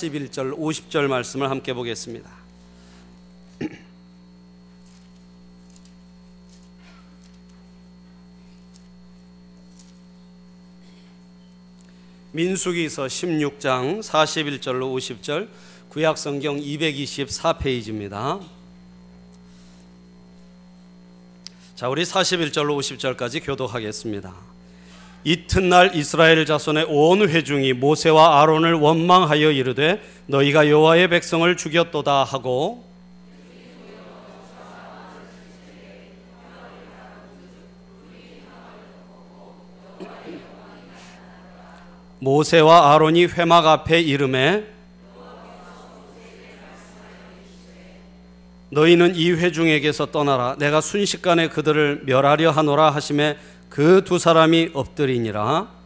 41절 50절 말씀을 함께 보겠습니다. 민수기서 16장 41절로 50절 구약 성경 224페이지입니다. 자, 우리 41절로 50절까지 교독하겠습니다. 이튿날 이스라엘 자손의 온 회중이 모세와 아론을 원망하여 이르되 너희가 여호와의 백성을 죽였도다 하고 모세와 아론이 회막 앞에 이름에 너희는 이 회중에게서 떠나라. 내가 순식간에 그들을 멸하려 하노라 하심에 그 두 사람이 엎드리니라.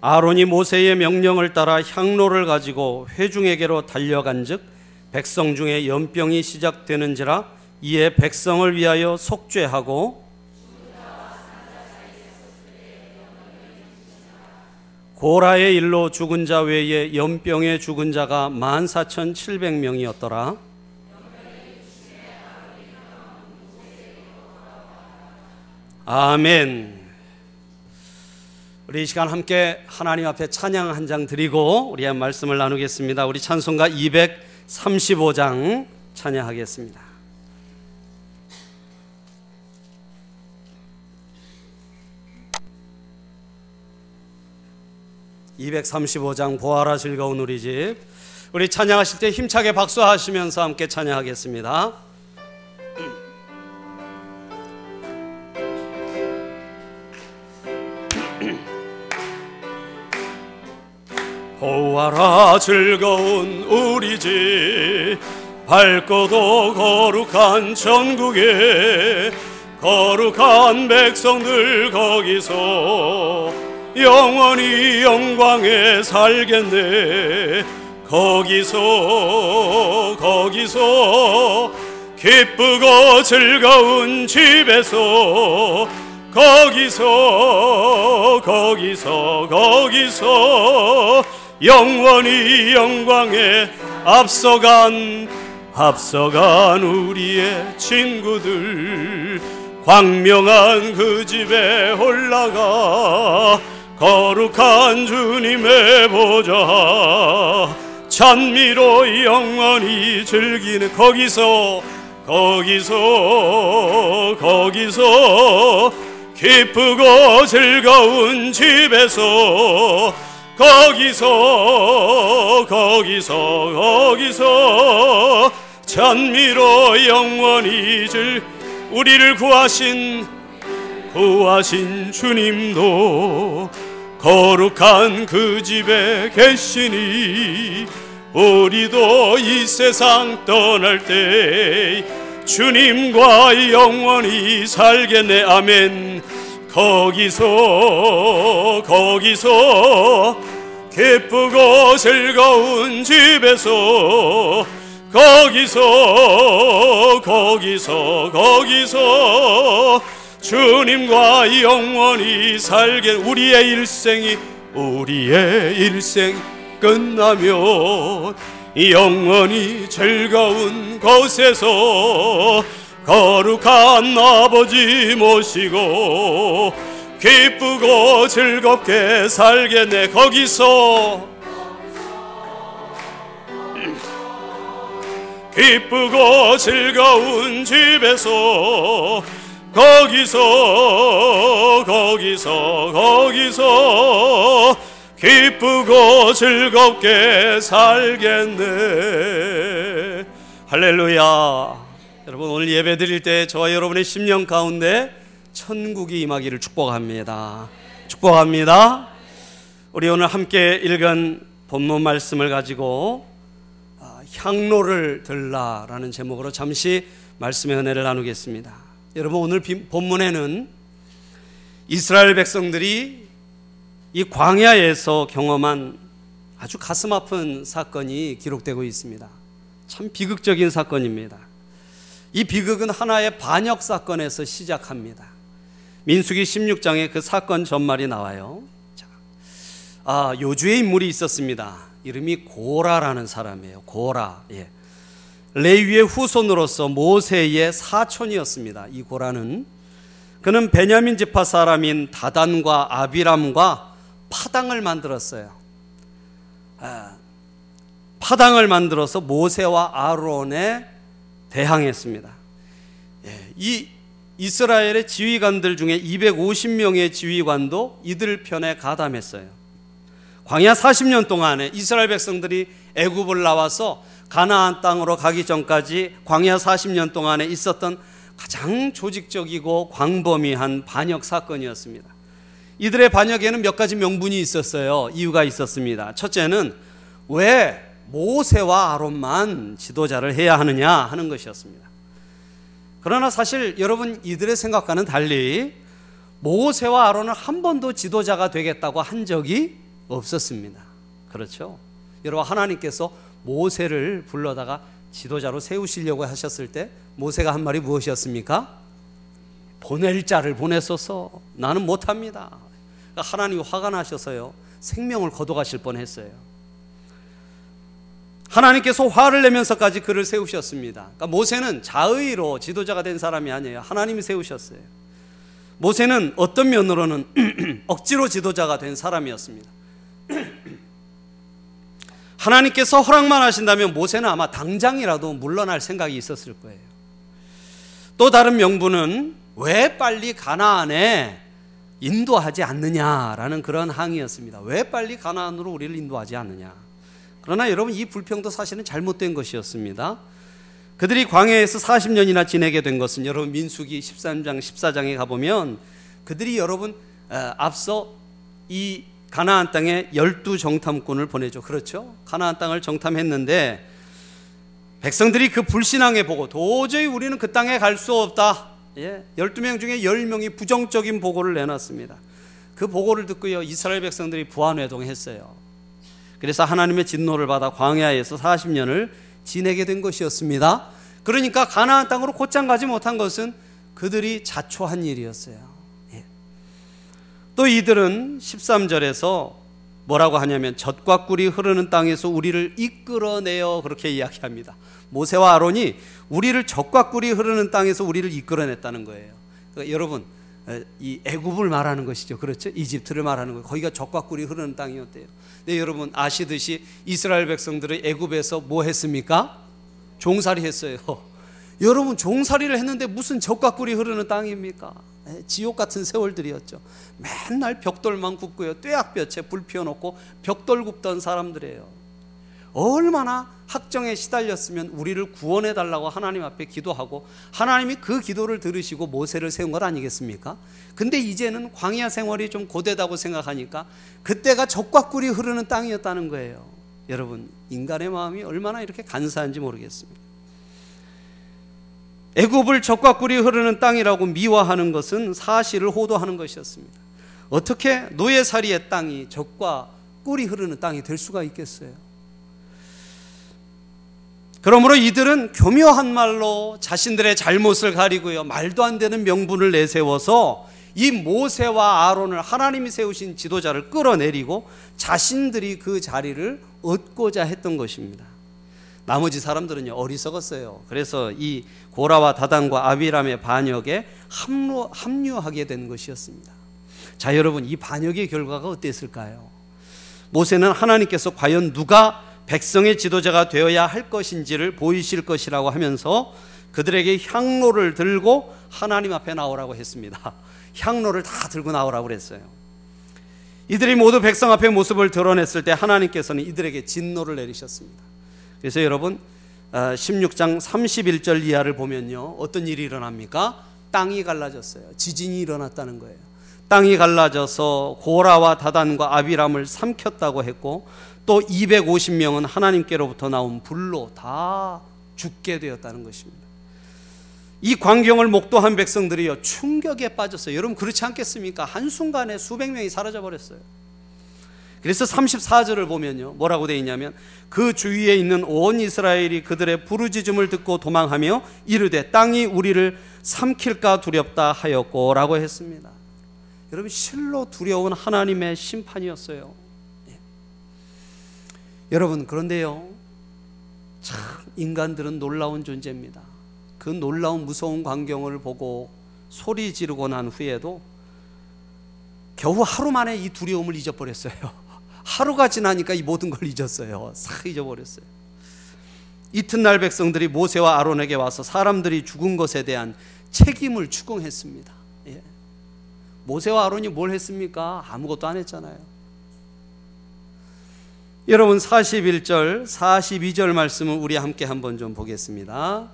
아론이 모세의 명령을 따라 향로를 가지고 회중에게로 달려간즉 백성 중에 연병이 시작되는지라 이에 백성을 위하여 속죄하고 고라의 일로 죽은 자 외에 연병에 죽은 자가 14,700명이었더라. 아멘. 우리 이 시간 함께 하나님 앞에 찬양 한 장 드리고 우리의 말씀을 나누겠습니다. 우리 찬송가 235장 찬양하겠습니다. 235장 보아라 즐거운 우리 집 우리 찬양하실 때 힘차게 박수하시면서 함께 찬양하겠습니다. 보아라 즐거운 우리 집 밝고도 거룩한 천국에 거룩한 백성들 거기서 영원히 영광에 살겠네. 거기서 거기서 기쁘고 즐거운 집에서 거기서 거기서 거기서 영원히 영광에 앞서간 앞서간 우리의 친구들 광명한 그 집에 올라가 거룩한 주님의 보좌. 찬미로 영원히 즐기는 거기서 거기서 거기서 기쁘고 즐거운 집에서 거기서 거기서 거기서 찬미로 영원히 즐 우리를 구하신 구하신 주님도 거룩한 그 집에 계시니 우리도 이 세상 떠날 때 주님과 영원히 살겠네 아멘. 거기서 거기서 기쁘고 즐거운 집에서 거기서 거기서 거기서 주님과 영원히 살게 우리의 일생이 우리의 일생 끝나면 영원히 즐거운 곳에서 거룩한 아버지 모시고 기쁘고 즐겁게 살겠네 거기서. 기쁘고 즐거운 집에서 거기서 거기서 거기서 기쁘고 즐겁게 살겠네. 할렐루야. 여러분 오늘 예배 드릴 때 저와 여러분의 심령 가운데 천국이 임하기를 축복합니다. 축복합니다. 우리 오늘 함께 읽은 본문 말씀을 가지고 아, 향로를 들라라는 제목으로 잠시 말씀의 은혜를 나누겠습니다 여러분 오늘 본문에는 이스라엘 백성들이 이 광야에서 경험한 아주 가슴 아픈 사건이 기록되고 있습니다. 참 비극적인 사건입니다. 이 비극은 하나의 반역 사건에서 시작합니다. 민수기 16장에 그 사건 전말이 나와요. 자, 아, 요주의 인물이 있었습니다. 이름이 고라라는 사람이에요. 고라. 예. 레위의 후손으로서 모세의 사촌이었습니다. 이 고라는 그는 베냐민 지파 사람인 다단과 아비람과 파당을 만들었어요. 아, 파당을 만들어서 모세와 아론에 대항했습니다. 예, 이 이스라엘의 지휘관들 중에 250명의 지휘관도 이들 편에 가담했어요. 광야 40년 동안에 이스라엘 백성들이 애굽을 나와서 가나안 땅으로 가기 전까지 광야 40년 동안에 있었던 가장 조직적이고 광범위한 반역 사건이었습니다. 이들의 반역에는 몇 가지 명분이 있었어요. 이유가 있었습니다. 첫째는 왜 모세와 아론만 지도자를 해야 하느냐 하는 것이었습니다. 그러나 사실 여러분 이들의 생각과는 달리 모세와 아론은 한 번도 지도자가 되겠다고 한 적이 없었습니다. 그렇죠? 여러분 하나님께서 모세를 불러다가 지도자로 세우시려고 하셨을 때 모세가 한 말이 무엇이었습니까? 보낼 자를 보내소서 나는 못합니다. 그러니까 하나님이 화가 나셔서요 생명을 거둬가실 뻔했어요. 하나님께서 화를 내면서까지 그를 세우셨습니다. 그러니까 모세는 자의로 지도자가 된 사람이 아니에요. 하나님이 세우셨어요. 모세는 어떤 면으로는 억지로 지도자가 된 사람이었습니다. 하나님께서 허락만 하신다면 모세는 아마 당장이라도 물러날 생각이 있었을 거예요. 또 다른 명분은 왜 빨리 가나안에 인도하지 않느냐라는 그런 항의였습니다. 왜 빨리 가나안으로 우리를 인도하지 않느냐. 그러나 여러분 이 불평도 사실은 잘못된 것이었습니다. 그들이 광야에서 40년이나 지내게 된 것은 여러분 민수기 13장 14장에 가보면 그들이 여러분 앞서 이 가나안 땅에 열두 정탐꾼을 보내죠. 그렇죠? 가나안 땅을 정탐했는데 백성들이 그 불신앙에 보고 도저히 우리는 그 땅에 갈 수 없다. 예. 12명 중에 10명이 부정적인 보고를 내놨습니다. 그 보고를 듣고요. 이스라엘 백성들이 부안 회동했어요. 그래서 하나님의 진노를 받아 광야에서 40년을 지내게 된 것이었습니다. 그러니까 가나안 땅으로 곧장 가지 못한 것은 그들이 자초한 일이었어요. 예. 또 이들은 13절에서 뭐라고 하냐면 젖과 꿀이 흐르는 땅에서 우리를 이끌어내어 그렇게 이야기합니다. 모세와 아론이 우리를 젖과 꿀이 흐르는 땅에서 우리를 이끌어냈다는 거예요. 그러니까 여러분 이 애굽을 말하는 것이죠. 그렇죠? 이집트를 말하는 거예요. 거기가 젖과 꿀이 흐르는 땅이었대요. 네, 여러분 아시듯이 이스라엘 백성들이 애굽에서 뭐 했습니까? 종살이 했어요. 여러분 종살이를 했는데 무슨 젖과 꿀이 흐르는 땅입니까? 지옥 같은 세월들이었죠. 맨날 벽돌만 굽고요. 뙤약볕에 불 피워놓고 벽돌 굽던 사람들이에요. 얼마나 학정에 시달렸으면 우리를 구원해 달라고 하나님 앞에 기도하고 하나님이 그 기도를 들으시고 모세를 세운 것 아니겠습니까? 근데 이제는 광야 생활이 좀 고되다고 생각하니까 그때가 적과 꿀이 흐르는 땅이었다는 거예요. 여러분, 인간의 마음이 얼마나 이렇게 간사한지 모르겠습니다. 애굽을 적과 꿀이 흐르는 땅이라고 미화하는 것은 사실을 호도하는 것이었습니다. 어떻게 노예살이의 땅이 적과 꿀이 흐르는 땅이 될 수가 있겠어요? 그러므로 이들은 교묘한 말로 자신들의 잘못을 가리고요. 말도 안 되는 명분을 내세워서 이 모세와 아론을 하나님이 세우신 지도자를 끌어내리고 자신들이 그 자리를 얻고자 했던 것입니다. 나머지 사람들은요 어리석었어요. 그래서 이 고라와 다단과 아비람의 반역에 합류, 합류하게 된 것이었습니다. 자 여러분 이 반역의 결과가 어땠을까요? 모세는 하나님께서 과연 누가 백성의 지도자가 되어야 할 것인지를 보이실 것이라고 하면서 그들에게 향로를 들고 하나님 앞에 나오라고 했습니다. 향로를 다 들고 나오라고 그랬어요. 이들이 모두 백성 앞에 모습을 드러냈을 때 하나님께서는 이들에게 진노를 내리셨습니다. 그래서 여러분 16장 어, 31절 이하를 보면요. 어떤 일이 일어납니까? 땅이 갈라졌어요. 지진이 일어났다는 거예요. 땅이 갈라져서 고라와 다단과 아비람을 삼켰다고 했고 또 250명은 하나님께로부터 나온 불로 다 죽게 되었다는 것입니다. 이 광경을 목도한 백성들이요 충격에 빠졌어요. 여러분 그렇지 않겠습니까? 한순간에 수백 명이 사라져 버렸어요. 그래서 34절을 보면요. 뭐라고 되어 있냐면 그 주위에 있는 온 이스라엘이 그들의 부르짖음을 듣고 도망하며 이르되 땅이 우리를 삼킬까 두렵다 하였고라고 했습니다. 여러분 실로 두려운 하나님의 심판이었어요. 예. 여러분 그런데요. 참 인간들은 놀라운 존재입니다. 그 놀라운 무서운 광경을 보고 소리 지르고 난 후에도 겨우 하루 만에 이 두려움을 잊어버렸어요. 하루가 지나니까 이 모든 걸 잊었어요. 싹 잊어버렸어요. 이튿날 백성들이 모세와 아론에게 와서 사람들이 죽은 것에 대한 책임을 추궁했습니다. 예. 모세와 아론이 뭘 했습니까? 아무것도 안 했잖아요. 여러분 41절, 42절 말씀을 우리 함께 한번 좀 보겠습니다.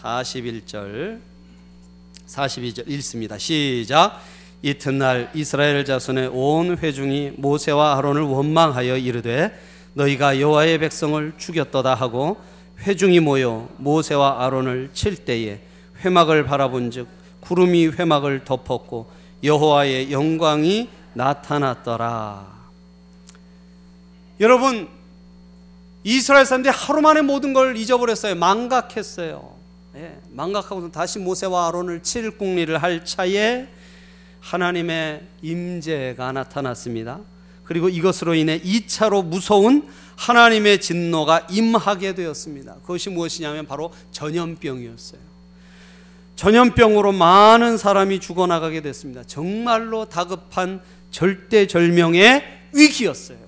41절, 42절 읽습니다. 시작. 이튿날 이스라엘 자손의 온 회중이 모세와 아론을 원망하여 이르되 너희가 여호와의 백성을 죽였도다 하고 회중이 모여 모세와 아론을 칠 때에 회막을 바라본즉 구름이 회막을 덮었고 여호와의 영광이 나타났더라. 여러분 이스라엘 사람들이 하루 만에 모든 걸 잊어버렸어요. 망각했어요. 예, 망각하고 다시 모세와 아론을 칠 궁리를 할 차에 하나님의 임재가 나타났습니다. 그리고 이것으로 인해 2차로 무서운 하나님의 진노가 임하게 되었습니다. 그것이 무엇이냐면 바로 전염병이었어요. 전염병으로 많은 사람이 죽어나가게 됐습니다. 정말로 다급한 절대절명의 위기였어요.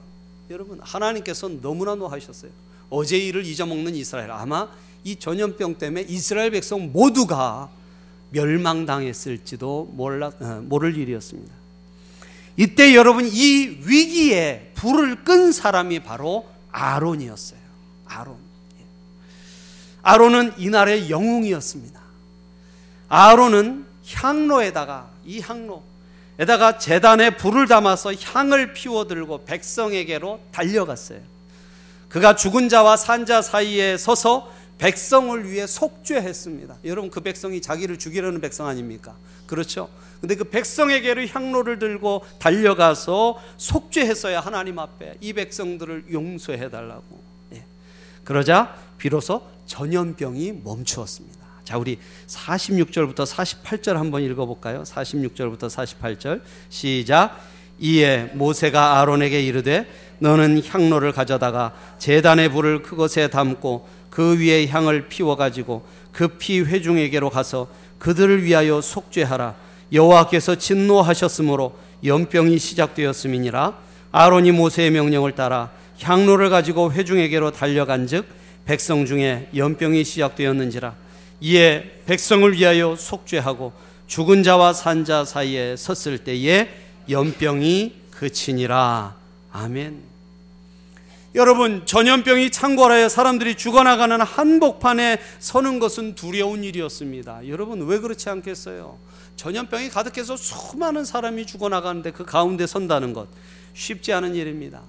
여러분, 하나님께서 너무나 노하셨어요. 어제 일을 잊어먹는 이스라엘. 아마 이 전염병 때문에 이스라엘 백성 모두가 멸망당했을지도 몰라, 어, 모를 일이었습니다. 이때 여러분 이 위기에 불을 끈 사람이 바로 아론이었어요. 아론. 예. 아론은 이날의 영웅이었습니다. 아론은 향로에다가 이 향로에다가 재단에 불을 담아서 향을 피워들고 백성에게로 달려갔어요. 그가 죽은 자와 산자 사이에 서서 백성을 위해 속죄했습니다. 여러분 그 백성이 자기를 죽이려는 백성 아닙니까? 그렇죠? 근데 그 백성에게로 향로를 들고 달려가서 속죄했어야 하나님 앞에 이 백성들을 용서해 달라고. 예. 그러자 비로소 전염병이 멈추었습니다. 자, 우리 46절부터 48절 한번 읽어 볼까요? 46절부터 48절. 시작. 이에 모세가 아론에게 이르되 너는 향로를 가져다가 제단의 불을 그것에 담고 그 위에 향을 피워 가지고 급히 회중에게로 가서 그들을 위하여 속죄하라. 여호와께서 진노하셨으므로 연병이 시작되었음이니라. 아론이 모세의 명령을 따라 향로를 가지고 회중에게로 달려간즉 백성 중에 연병이 시작되었는지라. 이에 백성을 위하여 속죄하고 죽은 자와 산 자 사이에 섰을 때에 연병이 그치니라. 아멘. 여러분 전염병이 창궐하여 사람들이 죽어나가는 한복판에 서는 것은 두려운 일이었습니다. 여러분 왜 그렇지 않겠어요? 전염병이 가득해서 수많은 사람이 죽어나가는데 그 가운데 선다는 것 쉽지 않은 일입니다.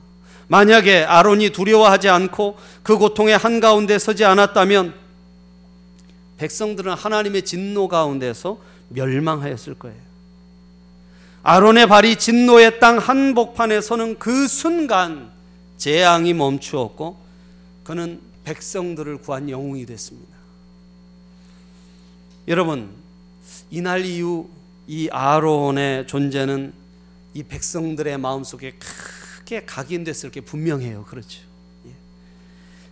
만약에 아론이 두려워하지 않고 그 고통의 한가운데 서지 않았다면 백성들은 하나님의 진노 가운데서 멸망하였을 거예요. 아론의 발이 진노의 땅 한복판에 서는 그 순간 재앙이 멈추었고 그는 백성들을 구한 영웅이 됐습니다. 여러분, 이날 이후 이 아론의 존재는 이 백성들의 마음속에 크게 각인됐을 게 분명해요. 그렇죠. 예.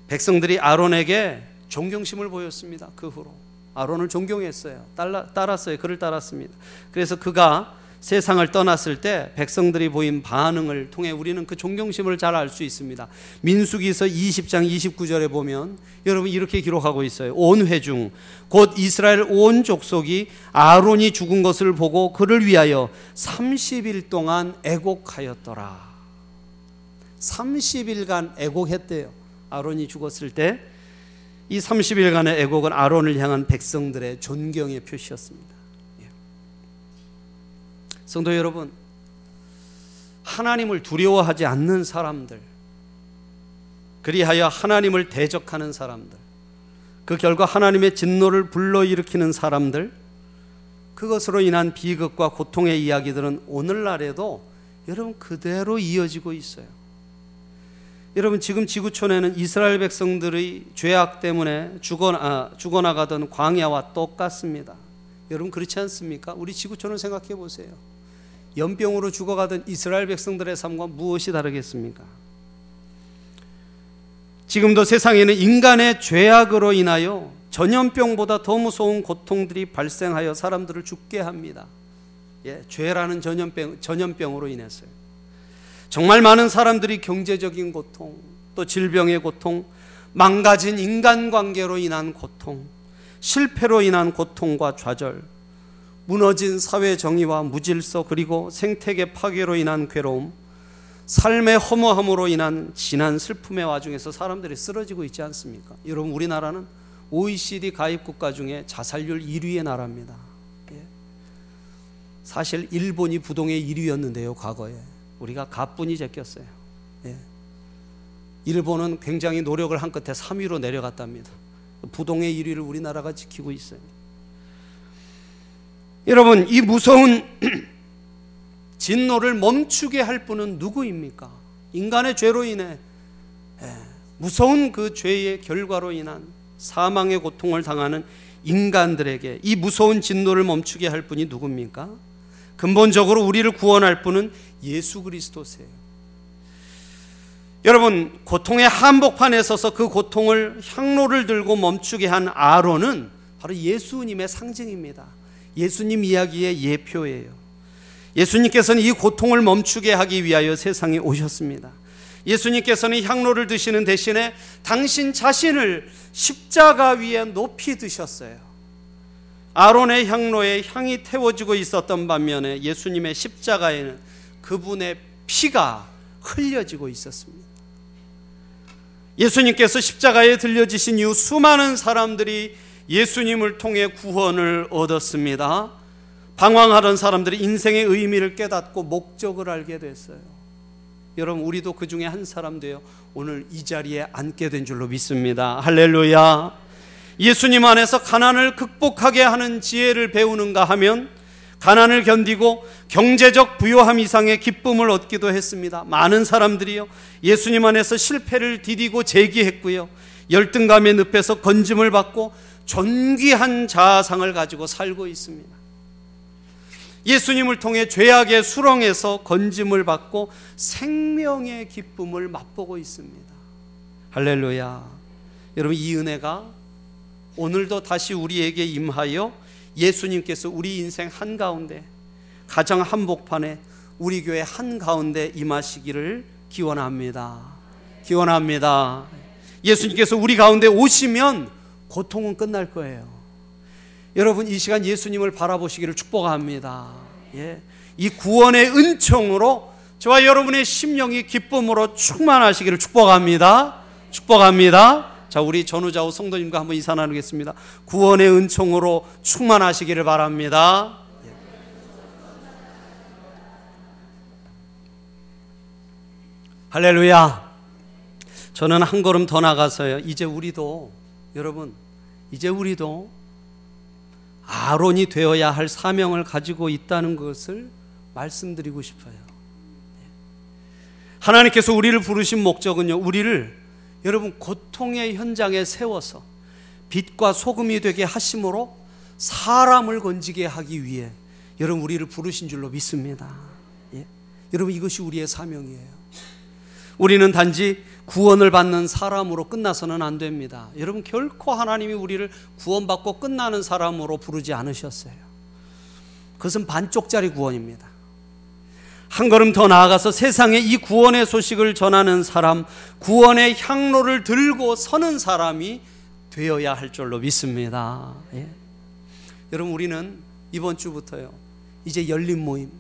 백성들이 아론에게 존경심을 보였습니다. 그 후로. 아론을 존경했어요. 따라, 따랐어요. 그를 따랐습니다. 그래서 그가 세상을 떠났을 때 백성들이 보인 반응을 통해 우리는 그 존경심을 잘 알 수 있습니다. 민수기서 20장 29절에 보면 여러분 이렇게 기록하고 있어요. 온 회중 곧 이스라엘 온 족속이 아론이 죽은 것을 보고 그를 위하여 30일 동안 애곡하였더라. 30일간 애곡했대요. 아론이 죽었을 때 이 30일간의 애곡은 아론을 향한 백성들의 존경의 표시였습니다. 성도 여러분, 하나님을 두려워하지 않는 사람들, 그리하여 하나님을 대적하는 사람들, 그 결과 하나님의 진노를 불러일으키는 사람들, 그것으로 인한 비극과 고통의 이야기들은 오늘날에도 여러분 그대로 이어지고 있어요. 여러분 지금 지구촌에는 이스라엘 백성들의 죄악 때문에 죽어 아, 죽어나가던 광야와 똑같습니다. 여러분 그렇지 않습니까? 우리 지구촌을 생각해 보세요. 연병으로 죽어가던 이스라엘 백성들의 삶과 무엇이 다르겠습니까? 지금도 세상에는 인간의 죄악으로 인하여 전염병보다 더 무서운 고통들이 발생하여 사람들을 죽게 합니다. 예, 죄라는 전염병, 전염병으로 인해서요. 정말 많은 사람들이 경제적인 고통, 또 질병의 고통, 망가진 인간관계로 인한 고통, 실패로 인한 고통과 좌절, 무너진 사회 정의와 무질서 그리고 생태계 파괴로 인한 괴로움, 삶의 허무함으로 인한 진한 슬픔의 와중에서 사람들이 쓰러지고 있지 않습니까? 여러분 우리나라는 OECD 가입 국가 중에 자살률 1위의 나라입니다. 예. 사실 일본이 부동의 1위였는데요, 과거에 우리가 가뿐히 제꼈어요. 예. 일본은 굉장히 노력을 한 끝에 3위로 내려갔답니다. 부동의 1위를 우리나라가 지키고 있어요. 여러분, 이 무서운 진노를 멈추게 할 분은 누구입니까? 인간의 죄로 인해 예, 무서운 그 죄의 결과로 인한 사망의 고통을 당하는 인간들에게 이 무서운 진노를 멈추게 할 분이 누굽니까? 근본적으로 우리를 구원할 분은 예수 그리스도세요. 여러분, 고통의 한복판에 서서 그 고통을 향로를 들고 멈추게 한 아론은 바로 예수님의 상징입니다. 예수님 이야기의 예표예요. 예수님께서는 이 고통을 멈추게 하기 위하여 세상에 오셨습니다. 예수님께서는 향로를 드시는 대신에 당신 자신을 십자가 위에 높이 드셨어요. 아론의 향로에 향이 태워지고 있었던 반면에 예수님의 십자가에는 그분의 피가 흘려지고 있었습니다. 예수님께서 십자가에 들려지신 이후 수많은 사람들이 예수님을 통해 구원을 얻었습니다. 방황하던 사람들이 인생의 의미를 깨닫고 목적을 알게 됐어요. 여러분, 우리도 그 중에 한 사람 되어 오늘 이 자리에 앉게 된 줄로 믿습니다. 할렐루야. 예수님 안에서 가난을 극복하게 하는 지혜를 배우는가 하면 가난을 견디고 경제적 부요함 이상의 기쁨을 얻기도 했습니다. 많은 사람들이요. 예수님 안에서 실패를 디디고 재기했고요. 열등감의 늪에서 건짐을 받고 존귀한 자아상을 가지고 살고 있습니다. 예수님을 통해 죄악의 수렁에서 건짐을 받고 생명의 기쁨을 맛보고 있습니다. 할렐루야. 여러분 이 은혜가 오늘도 다시 우리에게 임하여 예수님께서 우리 인생 한가운데 가정 한복판에 우리 교회 한가운데 임하시기를 기원합니다. 기원합니다. 예수님께서 우리 가운데 오시면 고통은 끝날 거예요. 여러분 이 시간 예수님을 바라보시기를 축복합니다. 예. 이 구원의 은총으로 저와 여러분의 심령이 기쁨으로 충만하시기를 축복합니다. 축복합니다. 자, 우리 전우자우 성도님과 한번 인사 나누겠습니다. 구원의 은총으로 충만하시기를 바랍니다. 예. 할렐루야. 저는 한 걸음 더 나가서요. 이제 우리도 여러분, 이제 우리도 아론이 되어야 할 사명을 가지고 있다는 것을 말씀드리고 싶어요. 하나님께서 우리를 부르신 목적은요, 우리를 여러분 고통의 현장에 세워서 빛과 소금이 되게 하심으로 사람을 건지게 하기 위해 여러분 우리를 부르신 줄로 믿습니다. 예? 여러분 이것이 우리의 사명이에요. 우리는 단지 구원을 받는 사람으로 끝나서는 안 됩니다. 여러분 결코 하나님이 우리를 구원받고 끝나는 사람으로 부르지 않으셨어요. 그것은 반쪽짜리 구원입니다. 한 걸음 더 나아가서 세상에 이 구원의 소식을 전하는 사람, 구원의 향로를 들고 서는 사람이 되어야 할 줄로 믿습니다. 예. 여러분 우리는 이번 주부터요. 이제 열린 모임,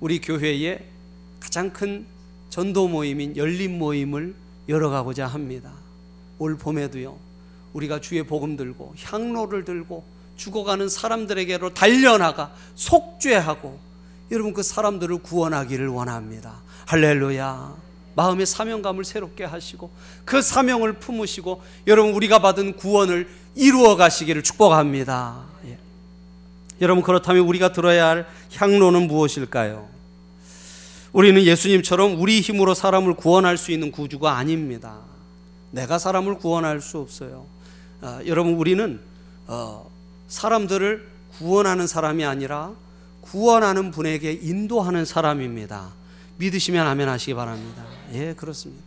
우리 교회의 가장 큰 전도 모임인 열린 모임을 열어가고자 합니다. 올 봄에도요, 우리가 주의 복음 들고 향로를 들고 죽어가는 사람들에게로 달려나가 속죄하고 여러분 그 사람들을 구원하기를 원합니다. 할렐루야. 마음의 사명감을 새롭게 하시고 그 사명을 품으시고 여러분 우리가 받은 구원을 이루어 가시기를 축복합니다. 예. 여러분 그렇다면 우리가 들어야 할 향로는 무엇일까요? 우리는 예수님처럼 우리 힘으로 사람을 구원할 수 있는 구주가 아닙니다. 내가 사람을 구원할 수 없어요. 어, 여러분 우리는 어, 사람들을 구원하는 사람이 아니라 구원하는 분에게 인도하는 사람입니다. 믿으시면 아멘 하시기 바랍니다. 예, 그렇습니다.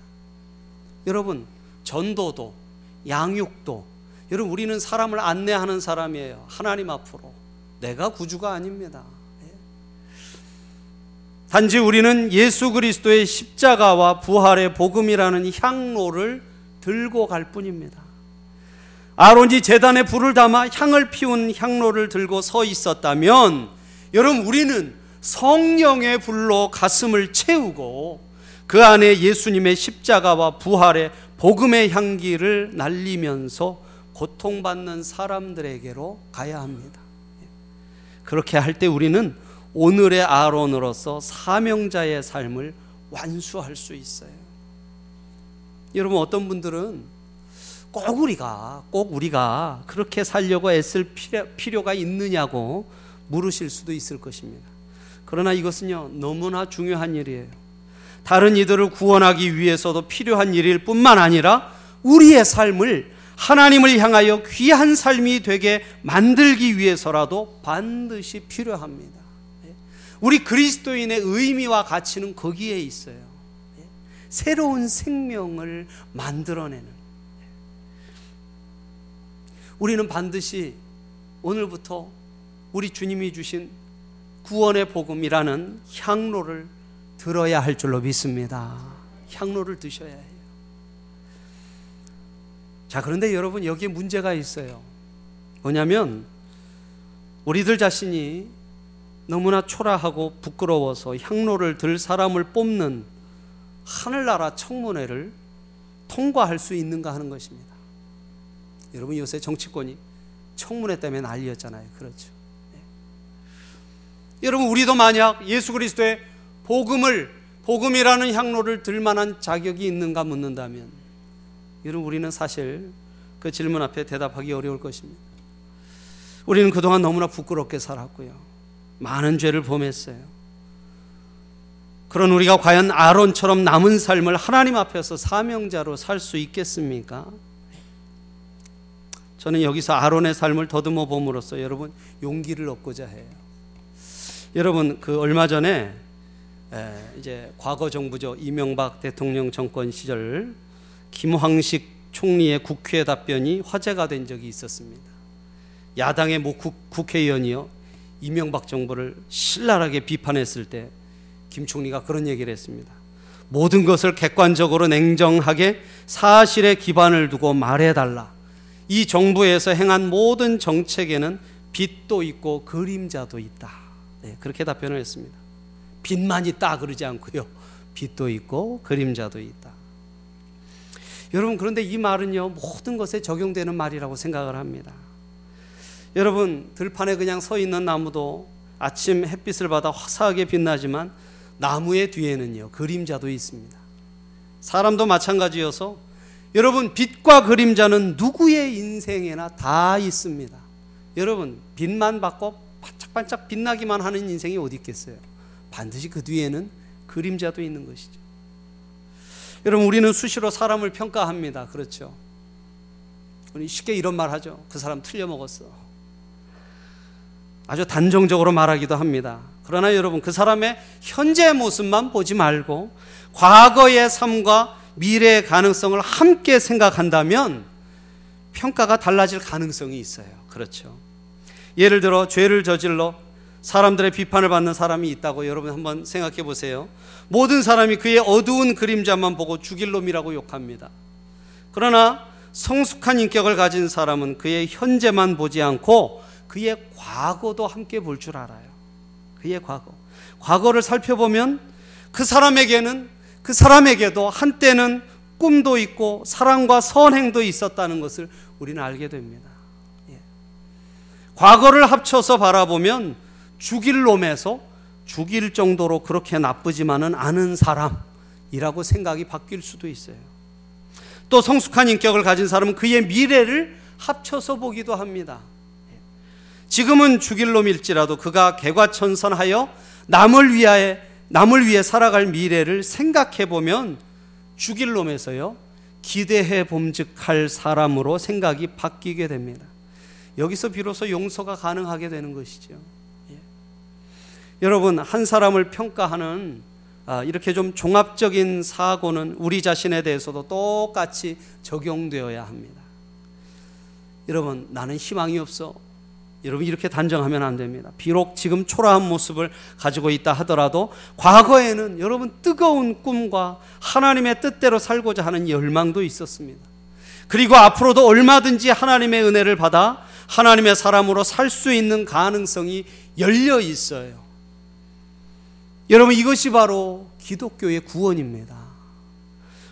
여러분, 전도도, 양육도, 여러분, 우리는 사람을 안내하는 사람이에요. 하나님 앞으로. 내가 구주가 아닙니다. 예. 단지 우리는 예수 그리스도의 십자가와 부활의 복음이라는 향로를 들고 갈 뿐입니다. 아론이 재단에 불을 담아 향을 피운 향로를 들고 서 있었다면 여러분 우리는 성령의 불로 가슴을 채우고 그 안에 예수님의 십자가와 부활의 복음의 향기를 날리면서 고통받는 사람들에게로 가야 합니다. 그렇게 할 때 우리는 오늘의 아론으로서 사명자의 삶을 완수할 수 있어요. 여러분 어떤 분들은 꼭 우리가 꼭 우리가 그렇게 살려고 애쓸 필요, 가 있느냐고 물으실 수도 있을 것입니다. 그러나 이것은요 너무나 중요한 일이에요. 다른 이들을 구원하기 위해서도 필요한 일일 뿐만 아니라 우리의 삶을 하나님을 향하여 귀한 삶이 되게 만들기 위해서라도 반드시 필요합니다. 우리 그리스도인의 의미와 가치는 거기에 있어요. 새로운 생명을 만들어내는. 우리는 반드시 오늘부터 우리 주님이 주신 구원의 복음이라는 향로를 들어야 할 줄로 믿습니다. 향로를 드셔야 해요. 자, 그런데 여러분 여기에 문제가 있어요. 뭐냐면 우리들 자신이 너무나 초라하고 부끄러워서 향로를 들 사람을 뽑는 하늘나라 청문회를 통과할 수 있는가 하는 것입니다. 여러분 요새 정치권이 청문회 때문에 난리였잖아요. 그렇죠. 네. 여러분 우리도 만약 예수 그리스도의 복음을 복음이라는 향로를 들 만한 자격이 있는가 묻는다면 여러분 우리는 사실 그 질문 앞에 대답하기 어려울 것입니다. 우리는 그동안 너무나 부끄럽게 살았고요. 많은 죄를 범했어요. 그런 우리가 과연 아론처럼 남은 삶을 하나님 앞에서 사명자로 살 수 있겠습니까? 저는 여기서 아론의 삶을 더듬어 봄으로써 여러분 용기를 얻고자 해요. 여러분 그 얼마 전에 이제 과거 정부죠 이명박 대통령 정권 시절 김황식 총리의 국회 답변이 화제가 된 적이 있었습니다. 야당의 모 국, 회의원이요 이명박 정부를 신랄하게 비판했을 때 김 총리가 그런 얘기를 했습니다. 모든 것을 객관적으로 냉정하게 사실에 기반을 두고 말해달라. 이 정부에서 행한 모든 정책에는 빛도 있고 그림자도 있다. 네, 그렇게 답변을 했습니다. 빛만 있다 그러지 않고요. 빛도 있고 그림자도 있다. 여러분 그런데 이 말은요 모든 것에 적용되는 말이라고 생각을 합니다. 여러분 들판에 그냥 서 있는 나무도 아침 햇빛을 받아 화사하게 빛나지만 나무의 뒤에는요 그림자도 있습니다. 사람도 마찬가지여서 여러분 빛과 그림자는 누구의 인생에나 다 있습니다. 여러분 빛만 받고 반짝반짝 빛나기만 하는 인생이 어디 있겠어요? 반드시 그 뒤에는 그림자도 있는 것이죠. 여러분 우리는 수시로 사람을 평가합니다. 그렇죠? 우리 쉽게 이런 말 하죠. 그 사람 틀려 먹었어. 아주 단정적으로 말하기도 합니다. 그러나 여러분 그 사람의 현재 모습만 보지 말고 과거의 삶과 미래의 가능성을 함께 생각한다면 평가가 달라질 가능성이 있어요. 그렇죠. 예를 들어 죄를 저질러 사람들의 비판을 받는 사람이 있다고 여러분 한번 생각해 보세요. 모든 사람이 그의 어두운 그림자만 보고 죽일 놈이라고 욕합니다. 그러나 성숙한 인격을 가진 사람은 그의 현재만 보지 않고 그의 과거도 함께 볼 줄 알아요. 그의 과거. 과거를 살펴보면 그 사람에게는 그 사람에게도 한때는 꿈도 있고 사랑과 선행도 있었다는 것을 우리는 알게 됩니다. 예. 과거를 합쳐서 바라보면 죽일 놈에서 죽일 정도로 그렇게 나쁘지만은 않은 사람이라고 생각이 바뀔 수도 있어요. 또 성숙한 인격을 가진 사람은 그의 미래를 합쳐서 보기도 합니다. 지금은 죽일 놈일지라도 그가 개과천선하여 남을 위하여 남을 위해 살아갈 미래를 생각해 보면 죽일 놈에서요. 기대해 봄직할 사람으로 생각이 바뀌게 됩니다. 여기서 비로소 용서가 가능하게 되는 것이죠. 예. 여러분, 한 사람을 평가하는 아, 이렇게 좀 종합적인 사고는 우리 자신에 대해서도 똑같이 적용되어야 합니다. 여러분, 나는 희망이 없어. 여러분, 이렇게 단정하면 안 됩니다. 비록 지금 초라한 모습을 가지고 있다 하더라도 과거에는 여러분 뜨거운 꿈과 하나님의 뜻대로 살고자 하는 열망도 있었습니다. 그리고 앞으로도 얼마든지 하나님의 은혜를 받아 하나님의 사람으로 살 수 있는 가능성이 열려 있어요. 여러분 이것이 바로 기독교의 구원입니다.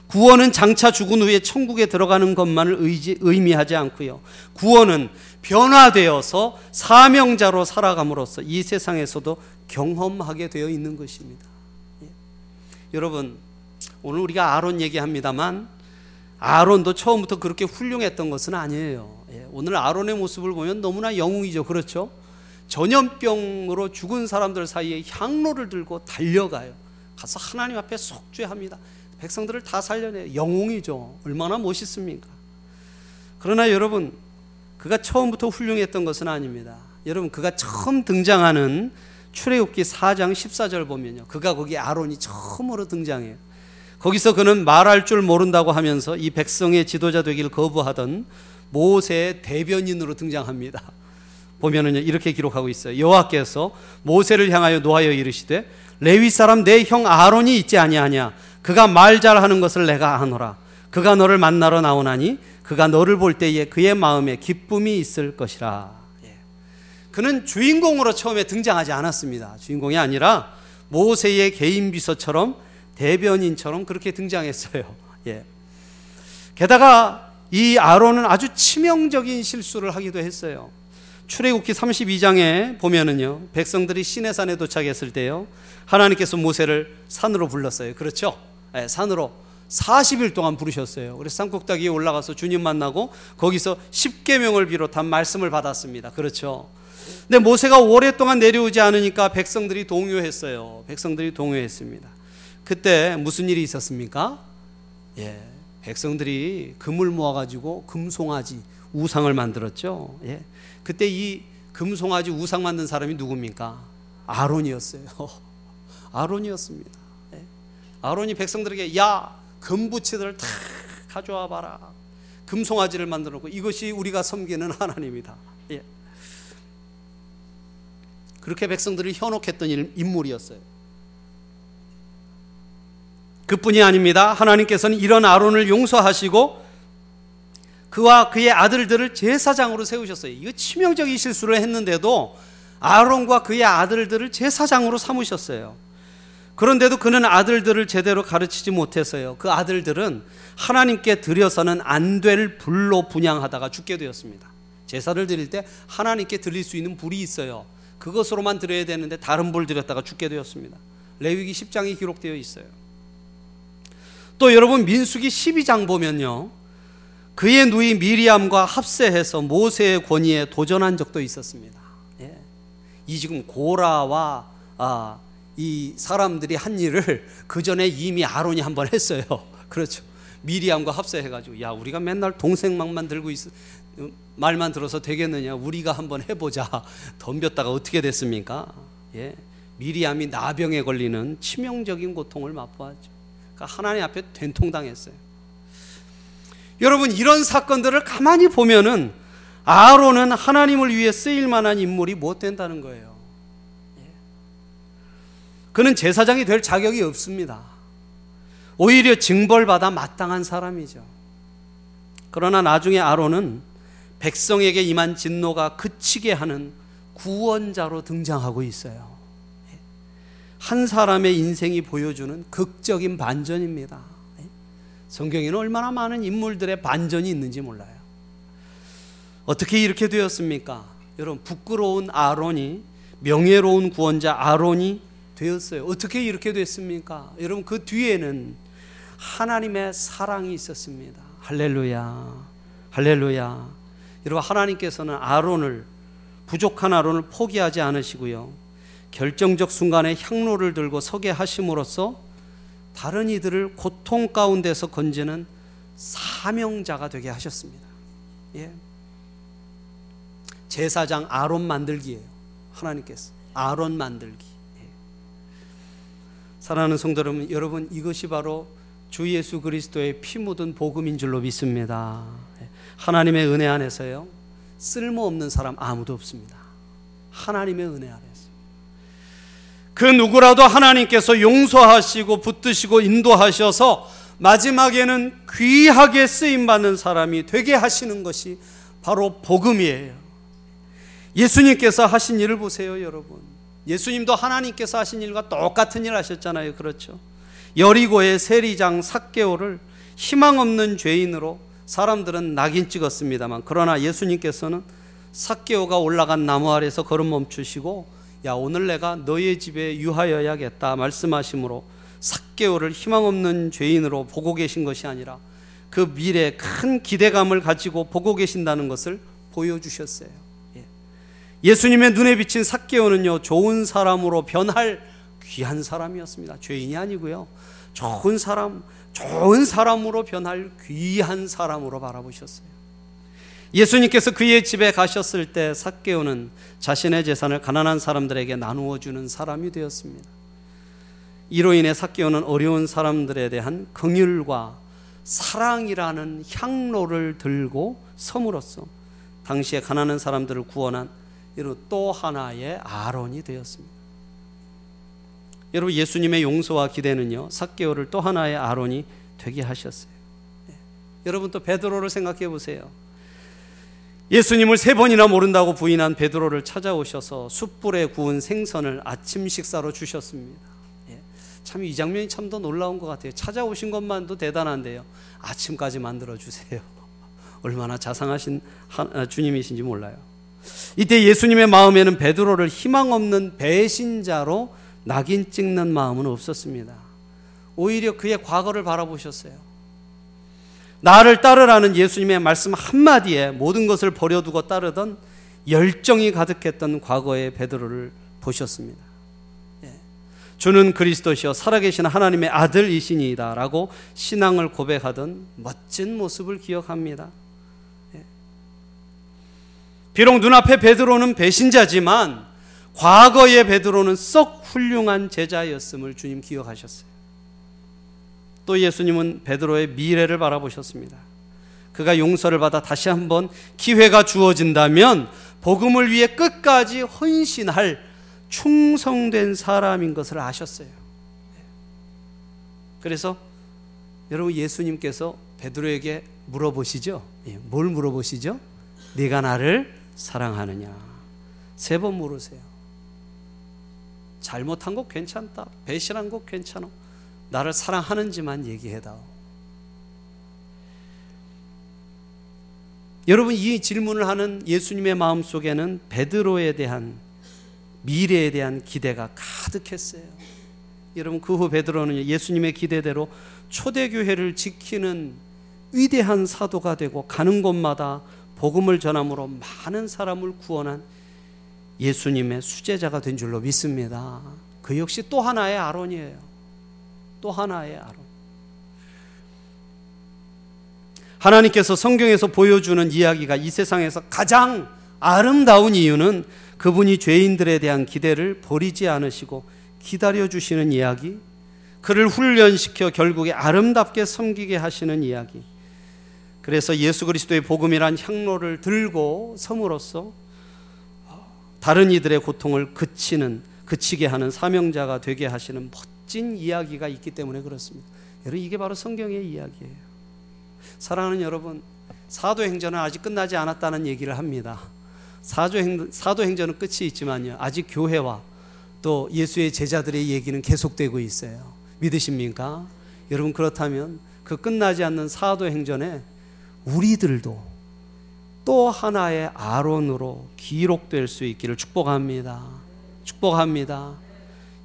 구원은 장차 죽은 후에 천국에 들어가는 것만을 의지, 의미하지 않고요. 구원은 변화되어서 사명자로 살아감으로써 이 세상에서도 경험하게 되어 있는 것입니다. 예. 여러분 오늘 우리가 아론 얘기합니다만 아론도 처음부터 그렇게 훌륭했던 것은 아니에요. 예. 오늘 아론의 모습을 보면 너무나 영웅이죠. 그렇죠? 전염병으로 죽은 사람들 사이에 향로를 들고 달려가요. 가서 하나님 앞에 속죄합니다. 백성들을 다 살려내요. 영웅이죠. 얼마나 멋있습니까? 그러나 여러분, 그가 처음부터 훌륭했던 것은 아닙니다. 여러분, 그가 처음 등장하는 출애굽기 4장 14절 보면요. 그가 거기 아론이 처음으로 등장해요. 거기서 그는 말할 줄 모른다고 하면서 이 백성의 지도자 되기를 거부하던 모세의 대변인으로 등장합니다. 보면은 이렇게 기록하고 있어요. 여호와께서 모세를 향하여 노하여 이르시되 레위 사람 내 형 아론이 있지 아니하냐 그가 말 잘하는 것을 내가 아노라 그가 너를 만나러 나오나니 그가 너를 볼 때에 그의 마음에 기쁨이 있을 것이라. 예. 그는 주인공으로 처음에 등장하지 않았습니다. 주인공이 아니라 모세의 개인 비서처럼 대변인처럼 그렇게 등장했어요. 예. 게다가 이 아론은 아주 치명적인 실수를 하기도 했어요. 출애굽기 32장에 보면은요. 백성들이 시내산에 도착했을 때요. 하나님께서 모세를 산으로 불렀어요. 그렇죠? 네, 산으로 40일 동안 부르셨어요. 그래서 산꼭대기에 올라가서 주님 만나고 거기서 10계명을 비롯한 말씀을 받았습니다. 그렇죠? 근데 모세가 오랫동안 내려오지 않으니까 백성들이 동요했어요. 백성들이 동요했습니다. 그때 무슨 일이 있었습니까? 예. 백성들이 금을 모아 가지고 금송아지 우상을 만들었죠. 예. 그때 이 금송아지 우상 만든 사람이 누굽니까? 아론이었어요. 아론이었습니다. 예. 아론이 백성들에게 야 금부치들을 다 가져와 봐라. 금송아지를 만들어 놓고 이것이 우리가 섬기는 하나님이다. 예. 그렇게 백성들을 현혹했던 인물이었어요. 그뿐이 아닙니다. 하나님께서는 이런 아론을 용서하시고 그와 그의 아들들을 제사장으로 세우셨어요. 이거 치명적인 실수를 했는데도 아론과 그의 아들들을 제사장으로 삼으셨어요. 그런데도 그는 아들들을 제대로 가르치지 못했어요. 그 아들들은 하나님께 드려서는 안 될 불로 분양하다가 죽게 되었습니다. 제사를 드릴 때 하나님께 드릴 수 있는 불이 있어요. 그것으로만 드려야 되는데 다른 불 드렸다가 죽게 되었습니다. 레위기 10장이 기록되어 있어요. 또 여러분 민수기 12장 보면요. 그의 누이 미리암과 합세해서 모세의 권위에 도전한 적도 있었습니다. 예. 이 지금 고라와 아, 이 사람들이 한 일을 그 전에 이미 아론이 한 번 했어요. 그렇죠. 미리암과 합세해가지고 야 우리가 맨날 동생막만 들고 있 말만 들어서 되겠느냐 우리가 한번 해보자 덤볐다가 어떻게 됐습니까? 예. 미리암이 나병에 걸리는 치명적인 고통을 맛보았죠. 그러니까 하나님 앞에 된통당했어요. 여러분 이런 사건들을 가만히 보면은 아론은 하나님을 위해 쓰일 만한 인물이 못 된다는 거예요. 예. 그는 제사장이 될 자격이 없습니다. 오히려 징벌받아 마땅한 사람이죠. 그러나 나중에 아론은 백성에게 임한 진노가 그치게 하는 구원자로 등장하고 있어요. 한 사람의 인생이 보여주는 극적인 반전입니다. 성경에는 얼마나 많은 인물들의 반전이 있는지 몰라요. 어떻게 이렇게 되었습니까? 여러분, 부끄러운 아론이 명예로운 구원자 아론이 되었어요. 어떻게 이렇게 됐습니까? 여러분, 그 뒤에는 하나님의 사랑이 있었습니다. 할렐루야. 할렐루야. 여러분, 하나님께서는 아론을, 부족한 아론을 포기하지 않으시고요. 결정적 순간에 향로를 들고 서게 하심으로써 다른 이들을 고통 가운데서 건지는 사명자가 되게 하셨습니다. 예. 제사장 아론 만들기예요. 하나님께서 아론 만들기. 예. 사랑하는 성도 여러분, 여러분 이것이 바로 주 예수 그리스도의 피 묻은 복음인 줄로 믿습니다. 예. 하나님의 은혜 안에서요 쓸모없는 사람 아무도 없습니다. 하나님의 은혜 안에서 그 누구라도 하나님께서 용서하시고 붙드시고 인도하셔서 마지막에는 귀하게 쓰임 받는 사람이 되게 하시는 것이 바로 복음이에요. 예수님께서 하신 일을 보세요, 여러분. 예수님도 하나님께서 하신 일과 똑같은 일 하셨잖아요. 그렇죠? 여리고의 세리장 삭개오를 희망 없는 죄인으로 사람들은 낙인 찍었습니다만 그러나 예수님께서는 삭개오가 올라간 나무 아래서 걸음 멈추시고 야 오늘 내가 너의 집에 유하여야겠다 말씀하심으로 삭개오를 희망 없는 죄인으로 보고 계신 것이 아니라 그 미래에 큰 기대감을 가지고 보고 계신다는 것을 보여주셨어요. 예. 수님의 눈에 비친 삭개오는요 좋은 사람으로 변할 귀한 사람이었습니다. 죄인이 아니고요 좋은 사람, 좋은 사람으로 변할 귀한 사람으로 바라보셨어요. 예수님께서 그의 집에 가셨을 때 삭개오는 자신의 재산을 가난한 사람들에게 나누어 주는 사람이 되었습니다. 이로 인해 삭개오는 어려운 사람들에 대한 긍휼과 사랑이라는 향로를 들고 섬으로써 당시에 가난한 사람들을 구원한 이런 또 하나의 아론이 되었습니다. 여러분 예수님의 용서와 기대는요 삭개오를 또 하나의 아론이 되게 하셨어요. 네. 여러분 또 베드로를 생각해 보세요. 예수님을 세 번이나 모른다고 부인한 베드로를 찾아오셔서 숯불에 구운 생선을 아침 식사로 주셨습니다. 예. 참이 장면이 참 더 놀라운 것 같아요. 찾아오신 것만도 대단한데요. 아침까지 만들어 주세요. 얼마나 자상하신 아, 주님이신지 몰라요. 이때 예수님의 마음에는 베드로를 희망 없는 배신자로 낙인 찍는 마음은 없었습니다. 오히려 그의 과거를 바라보셨어요. 나를 따르라는 예수님의 말씀 한마디에 모든 것을 버려두고 따르던 열정이 가득했던 과거의 베드로를 보셨습니다. 예. 주는 그리스도시요 살아계신 하나님의 아들이시니이다라고 신앙을 고백하던 멋진 모습을 기억합니다. 예. 비록 눈앞에 베드로는 배신자지만 과거의 베드로는 썩 훌륭한 제자였음을 주님 기억하셨어요. 또 예수님은 베드로의 미래를 바라보셨습니다. 그가 용서를 받아 다시 한번 기회가 주어진다면 복음을 위해 끝까지 헌신할 충성된 사람인 것을 아셨어요. 그래서 여러분 예수님께서 베드로에게 물어보시죠. 예, 뭘 물어보시죠? 네가 나를 사랑하느냐? 세 번 물으세요. 잘못한 것 괜찮다. 배신한 것 괜찮아. 나를 사랑하는지만 얘기해다오. 여러분 이 질문을 하는 예수님의 마음 속에는 베드로에 대한 미래에 대한 기대가 가득했어요. 여러분 그 후 베드로는 예수님의 기대대로 초대교회를 지키는 위대한 사도가 되고 가는 곳마다 복음을 전함으로 많은 사람을 구원한 예수님의 수제자가 된 줄로 믿습니다. 그 역시 또 하나의 아론이에요. 또 하나의 아론. 하나님께서 성경에서 보여주는 이야기가 이 세상에서 가장 아름다운 이유는 그분이 죄인들에 대한 기대를 버리지 않으시고 기다려 주시는 이야기, 그를 훈련시켜 결국에 아름답게 섬기게 하시는 이야기. 그래서 예수 그리스도의 복음이란 향로를 들고 섬으로써 다른 이들의 고통을 그치는 그치게 하는 사명자가 되게 하시는 멋진 이야기가 있기 때문에 그렇습니다. 여러분 이게 바로 성경의 이야기예요. 사랑하는 여러분, 사도행전은 아직 끝나지 않았다는 얘기를 합니다. 사도행, 사도행전은 끝이 있지만요. 아직 교회와 또 예수의 제자들의 얘기는 계속되고 있어요. 믿으십니까? 여러분 그렇다면 그 끝나지 않는 사도행전에 우리들도 또 하나의 아론으로 기록될 수 있기를 축복합니다. 축복합니다.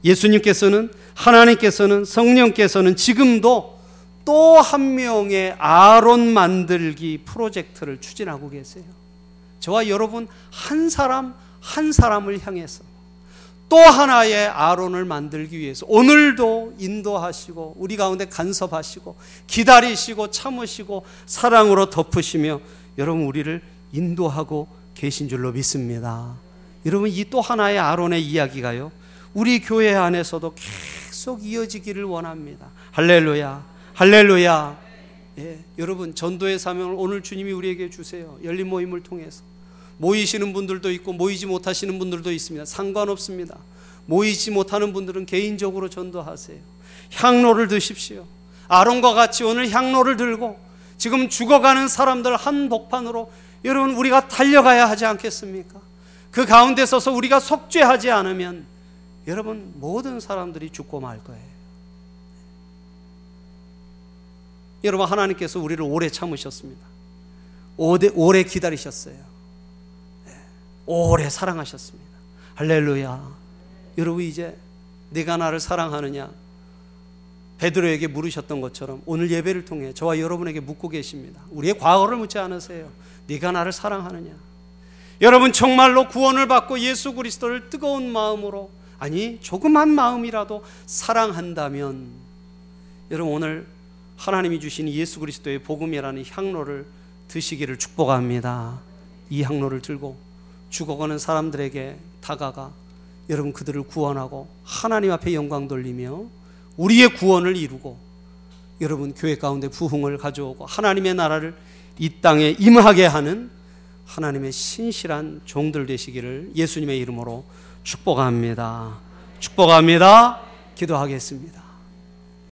예수님께서는 하나님께서는 성령께서는 지금도 또 한 명의 아론 만들기 프로젝트를 추진하고 계세요. 저와 여러분 한 사람 한 사람을 향해서 또 하나의 아론을 만들기 위해서 오늘도 인도하시고 우리 가운데 간섭하시고 기다리시고 참으시고 사랑으로 덮으시며 여러분 우리를 인도하고 계신 줄로 믿습니다. 여러분 이 또 하나의 아론의 이야기가요. 우리 교회 안에서도 계속 이어지기를 원합니다. 할렐루야. 할렐루야. 예, 여러분 전도의 사명을 오늘 주님이 우리에게 주세요. 열린 모임을 통해서 모이시는 분들도 있고 모이지 못하시는 분들도 있습니다. 상관없습니다. 모이지 못하는 분들은 개인적으로 전도하세요. 향로를 드십시오. 아론과 같이 오늘 향로를 들고 지금 죽어가는 사람들 한 복판으로 여러분 우리가 달려가야 하지 않겠습니까? 그 가운데 서서 우리가 속죄하지 않으면 여러분 모든 사람들이 죽고 말 거예요. 여러분 하나님께서 우리를 오래 참으셨습니다. 오래, 오래 기다리셨어요. 네. 오래 사랑하셨습니다. 할렐루야. 여러분 이제 네가 나를 사랑하느냐? 베드로에게 물으셨던 것처럼 오늘 예배를 통해 저와 여러분에게 묻고 계십니다. 우리의 과거를 묻지 않으세요. 네가 나를 사랑하느냐? 여러분 정말로 구원을 받고 예수 그리스도를 뜨거운 마음으로 아니 조그만 마음이라도 사랑한다면 여러분 오늘 하나님이 주신 예수 그리스도의 복음이라는 향로를 드시기를 축복합니다. 이 향로를 들고 죽어가는 사람들에게 다가가 여러분 그들을 구원하고 하나님 앞에 영광 돌리며 우리의 구원을 이루고 여러분 교회 가운데 부흥을 가져오고 하나님의 나라를 이 땅에 임하게 하는 하나님의 신실한 종들 되시기를 예수님의 이름으로 축복합니다. 축복합니다. 기도하겠습니다.